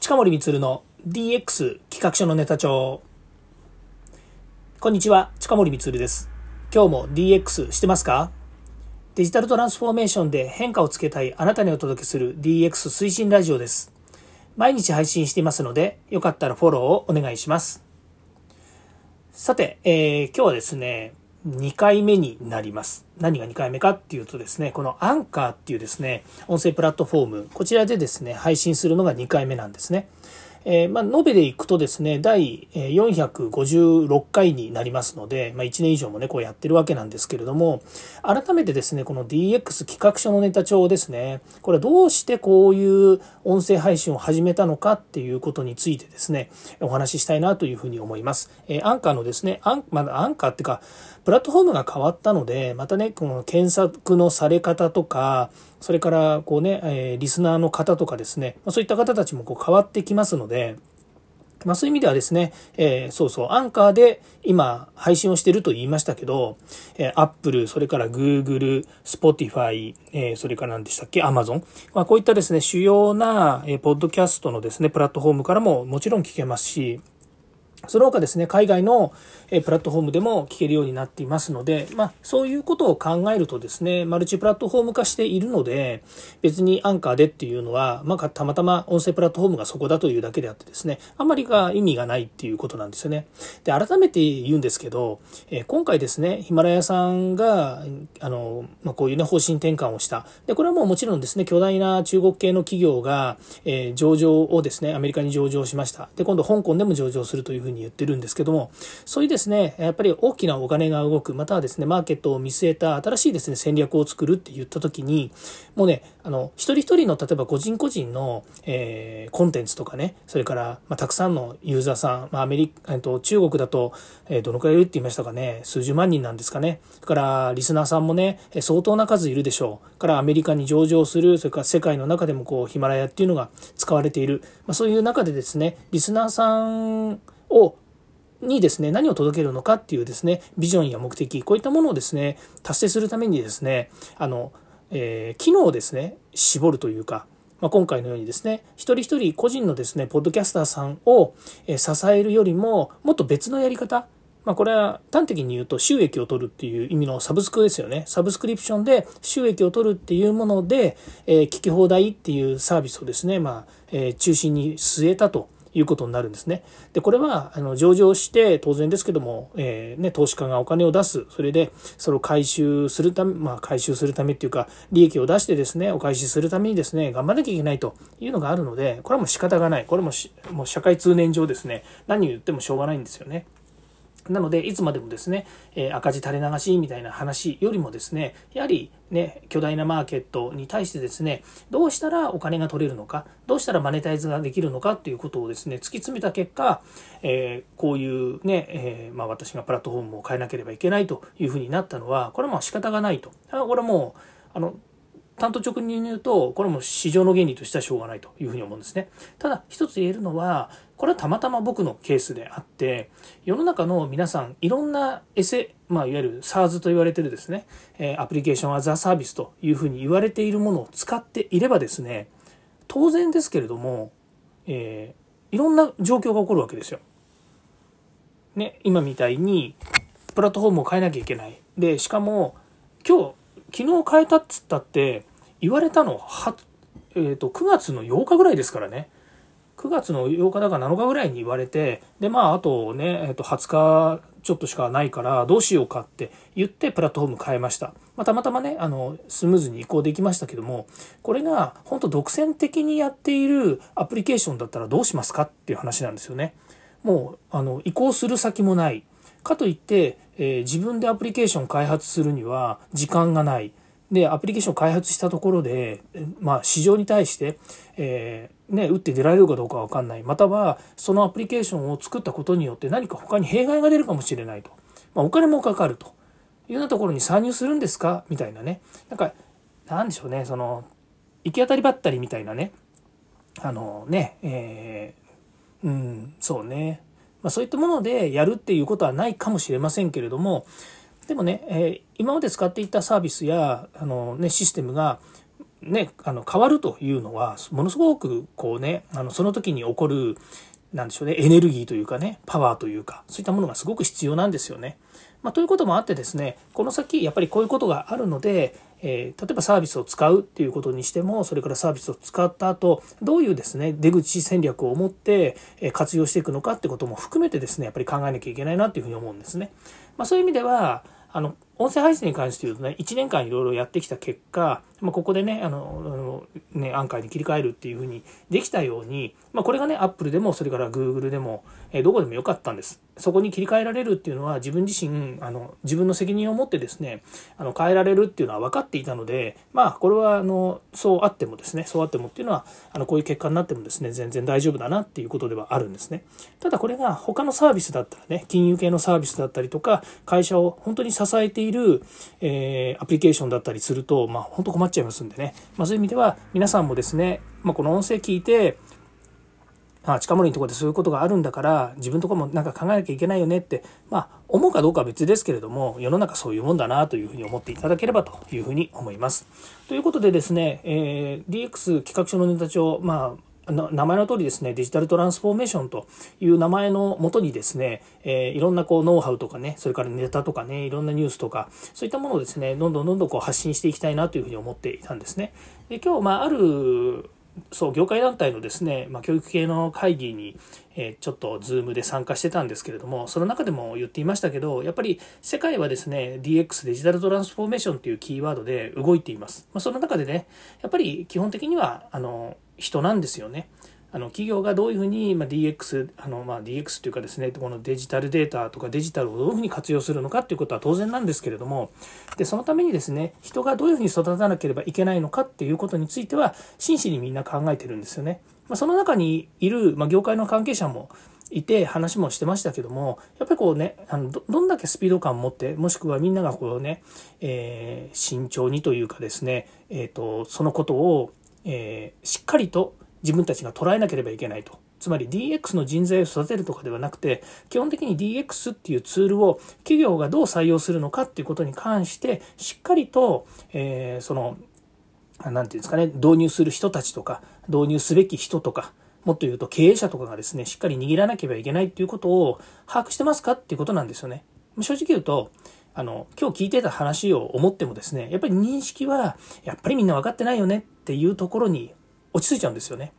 近森光の DX 企画書のネタ帳。こんにちは、近森光です。今日も DX してますか？デジタルトランスフォーメーションで変化をつけたいあなたにお届けする DX 推進ラジオです。毎日配信していますので、よかったらフォローをお願いします。さて、えー、今日はですね、2回目になります。何が2回目かっていうとですね、このアンカーっていうですね、音声プラットフォーム、こちらでですね、配信するのが2回目なんですね。えー、まあ、延べでいくとですね、第456回になりますので、まあ、1年以上もね、こうやってるわけなんですけれども、改めてですね、この DX 企画書のネタ帳ですね、これどうしてこういう音声配信を始めたのかっていうことについてですね、お話ししたいなというふうに思います。えー、アンカーのですね、アン,、まあ、アンカーっていうか、プラットフォームが変わったので、またね、この検索のされ方とか、それからこうね、え、リスナーの方とかですね、ま、そういった方たちもこう変わってきますので、まあそういう意味ではですね、えー、そうそう、アンカーで今配信をしてると言いましたけど、えー、Apple、それから Google、Spotify、えー、それから何でしたっけ、Amazon。まあこういったですね、主要な、えー、ポッドキャストのですね、プラットフォームからももちろん聞けますし、その他ですね、海外のプラットフォームでも聞けるようになっていますので、まあ、そういうことを考えるとですね、マルチプラットフォーム化しているので、別にアンカーでっていうのは、まあ、たまたま音声プラットフォームがそこだというだけであってですね、あんまりが意味がないっていうことなんですよね。で、改めて言うんですけど、え今回ですね、ヒマラヤさんが、あの、まあ、こういうね、方針転換をした。で、これはもうもちろんですね、巨大な中国系の企業が、え、上場をですね、アメリカに上場しました。で、今度香港でも上場するというふうに言ってるんですけども、そういうですね、やっぱり大きなお金が動く、またはですね、マーケットを見据えた新しいですね、戦略を作るって言った時に、もうね、あの、一人一人の、例えば個人個人の、えー、コンテンツとかね、それから、まあ、たくさんのユーザーさん、まあ、アメリカ、えっと、中国だと、えー、どのくらいいるって言いましたかね、数十万人なんですかね。それから、リスナーさんもね、相当な数いるでしょう。から、アメリカに上場する、それから世界の中でもこう、ヒマラヤっていうのが使われている。まあ、そういう中でですね、リスナーさんをにですね、何を届けるのかっていうですね、ビジョンや目的、こういったものをですね、達成するためにですね、あの、えー、機能をですね、絞るというか、まあ、今回のようにですね、一人一人個人のですね、ポッドキャスターさんを支えるよりも、もっと別のやり方、まあ、これは端的に言うと収益を取るっていう意味のサブスクですよね。サブスクリプションで収益を取るっていうもので、えー、聞き放題っていうサービスをですね、まあ、えー、中心に据えたということになるんですね。で、これは、あの、上場して当然ですけども、えー、ね、投資家がお金を出す。それで、それを回収するため、まあ、回収するためっていうか、利益を出してですね、お返しするためにですね、頑張らなきゃいけないというのがあるので、これはもう仕方がない。これももう社会通念上ですね、何を言ってもしょうがないんですよね。なので、いつまでもですね、え赤字垂れ流しみたいな話よりもですね、やはりね、巨大なマーケットに対してですね、どうしたらお金が取れるのか、どうしたらマネタイズができるのかっていうことをですね、突き詰めた結果、えー、こういうね、えー、まあ、私がプラットフォームを変えなければいけないというふうになったのは、これはもう仕方がないと。これはもう、あの、単刀直入に言うと、これも市場の原理としてはしょうがないというふうに思うんですね。ただ、一つ言えるのは、これはたまたま僕のケースであって、世の中の皆さん、いろんなエセ、まあ、いわゆる SARS と言われてるですね、えアプリケーションアザーサービスというふうに言われているものを使っていればですね、当然ですけれども、えー、いろんな状況が起こるわけですよ。ね、今みたいに、プラットフォームを変えなきゃいけない。で、しかも、今日、昨日変えたっつったって、言われたのは、えーと、9月の8日ぐらいですからね。9月の8日だか7日ぐらいに言われてでまああとね、えー、と20日ちょっとしかないからどうしようかって言ってプラットフォーム変えました、まあ、たまたまねあのスムーズに移行できましたけどもこれが本当独占的にやっているアプリケーションだったらどうしますかっていう話なんですよね。もうあの移行する先もない。かといって、えー、自分でアプリケーション開発するには時間がない。で、アプリケーションを開発したところで、まあ、市場に対して、えー、ね、打って出られるかどうかわかんない。または、そのアプリケーションを作ったことによって何か他に弊害が出るかもしれないと。まあ、お金もかかるというようなところに参入するんですか？みたいなね。なんか、なんでしょうね、その、行き当たりばったりみたいなね。あのね、えー、うん、そうね。まあ、そういったものでやるっていうことはないかもしれませんけれども、でもね、えー、今まで使っていたサービスやあの、ね、システムがね、あの変わるというのはものすごくこうねあのその時に起こるなんでしょうねエネルギーというかねパワーというかそういったものがすごく必要なんですよね。まあ、ということもあってですねこの先やっぱりこういうことがあるので、えー、例えばサービスを使うっていうことにしてもそれからサービスを使った後どういうですね出口戦略を持って活用していくのかってことも含めてですねやっぱり考えなきゃいけないなっていうふうに思うんですね。まあ、そういう意味ではあの音声配信に関して言うとね、1年間いろいろやってきた結果、まあ、ここでね、あの、あのね、アンカーに切り替えるっていうふうにできたように、まあ、これがね、Apple でも、それから Google でも、えどこでもよかったんです。そこに切り替えられるっていうのは、自分自身、あの、自分の責任を持ってですね、あの、変えられるっていうのは分かっていたので、まあ、これは、あの、そうあってもですね、そうあってもっていうのは、あの、こういう結果になってもですね、全然大丈夫だなっていうことではあるんですね。ただこれが他のサービスだったらね、金融系のサービスだったりとか、会社を本当に支えている、ええー、アプリケーションだったりすると、まあ、本当困っちゃいますんでね、まあ、そういう意味では皆さんもですね、まあ、この音声聞いてあ近森のとこでそういうことがあるんだから自分のとこもなんか考えなきゃいけないよねってまあ思うかどうかは別ですけれども世の中そういうもんだなというふうに思っていただければというふうに思います。ということでですね、えー、DX 企画書のネタ帳まあ名前の通りですねデジタルトランスフォーメーションという名前のもとにですね、えー、いろんなこうノウハウとかねそれからネタとかねいろんなニュースとかそういったものをですねどんどんどんどんこう発信していきたいなというふうに思っていたんですね。で今日まああるそう業界団体のですね、まあ、教育系の会議に、え、ちょっと Zoom で参加してたんですけれどもその中でも言っていましたけどやっぱり世界はですね DX デジタルトランスフォーメーションというキーワードで動いています、まあ、その中でねやっぱり基本的にはあの人なんですよね。あの企業がどういうふうに、ま DX あの、まあ、DX というかですねこのデジタルデータとかデジタルをどういうふうに活用するのかっていうことは当然なんですけれどもでそのためにですね人がどういうふうに育たなければいけないのかっていうことについては真摯にみんな考えてるんですよね。まあ、その中にいる、まあ、業界の関係者もいて話もしてましたけどもやっぱりこうねあのどんだけスピード感を持ってもしくはみんながこうね、えー、慎重にというかですね、えーと、とそのことを、えー、しっかりと自分たちが捉えなければいけないと。つまり DX の人材を育てるとかではなくて、基本的に DX っていうツールを企業がどう採用するのかっていうことに関して、しっかりと、えー、その、なんていうんですかね、導入する人たちとか、導入すべき人とか、もっと言うと経営者とかがですね、しっかり握らなければいけないっていうことを把握してますかっていうことなんですよね。正直言うと、あの、今日聞いてた話を思ってもですね、やっぱり認識は、やっぱりみんな分かってないよねっていうところに落ち着いちゃうんですよね。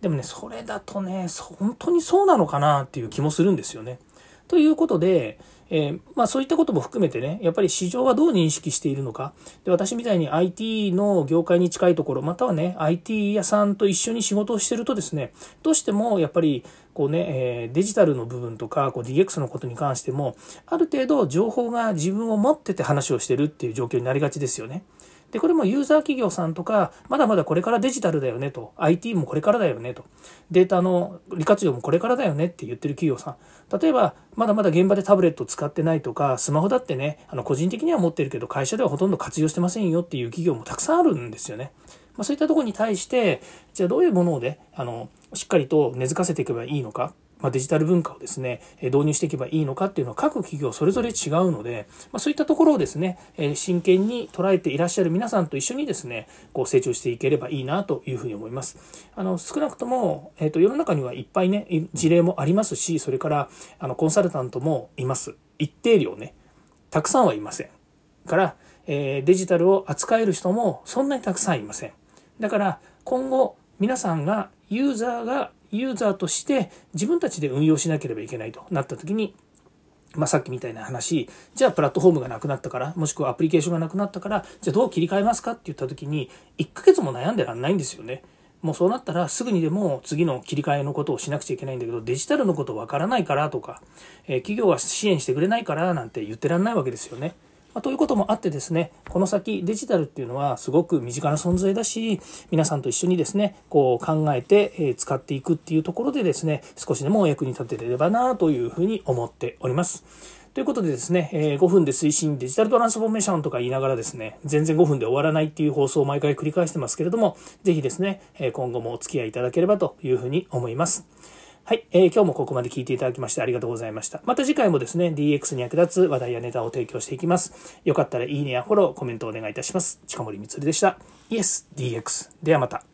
でもね、それだとね、本当にそうなのかなっていう気もするんですよね。ということで、えー、まあそういったことも含めてね、やっぱり市場はどう認識しているのか。で、私みたいに IT の業界に近いところ、またはね、IT 屋さんと一緒に仕事をしてるとですね、どうしてもやっぱりこうね、えー、デジタルの部分とか、こう DX のことに関しても、ある程度情報が自分を持ってて話をしてるっていう状況になりがちですよね。で、これもユーザー企業さんとか、まだまだこれからデジタルだよねと、IT もこれからだよねと、データの利活用もこれからだよねって言ってる企業さん。例えば、まだまだ現場でタブレット使ってないとか、スマホだってね、あの個人的には持ってるけど、会社ではほとんど活用してませんよっていう企業もたくさんあるんですよね。まあ、そういったとこに対して、じゃあどういうものをね、あの、しっかりと根付かせていけばいいのか。まあ、デジタル文化をですね、導入していけばいいのかっていうのは各企業それぞれ違うので、まあ、そういったところをですね、真剣に捉えていらっしゃる皆さんと一緒にですね、こう成長していければいいなというふうに思います。あの、少なくとも、えっ、ー、と、世の中にはいっぱいね、事例もありますし、それから、あの、コンサルタントもいます。一定量ね、たくさんはいません。から、えー、デジタルを扱える人もそんなにたくさんいません。だから、今後、皆さんが、ユーザーがユーザーとして自分たちで運用しなければいけないとなった時にまあ、さっきみたいな話、じゃあプラットフォームがなくなったから、もしくはアプリケーションがなくなったから、じゃあどう切り替えますかって言った時に、1ヶ月も悩んでらんないんですよね。もうそうなったらすぐにでも次の切り替えのことをしなくちゃいけないんだけど、デジタルのことわからないからとか、え、企業は支援してくれないからなんて言ってらんないわけですよね。ま、ということもあってですね、この先デジタルっていうのはすごく身近な存在だし、皆さんと一緒にですね、こう考えて、使っていくっていうところでですね、少しでもお役に立てれればなというふうに思っております。ということでですね、え5分で推進デジタルトランスフォーメーションとか言いながらですね、全然5分で終わらないっていう放送を毎回繰り返してますけれども、ぜひですね、今後もお付き合いいただければというふうに思います。はい、えー、今日もここまで聞いていただきましてありがとうございました。また次回もですね、DX に役立つ話題やネタを提供していきます。よかったらいいねやフォロー、コメントお願いいたします。近森光でした。イエス DX。ではまた。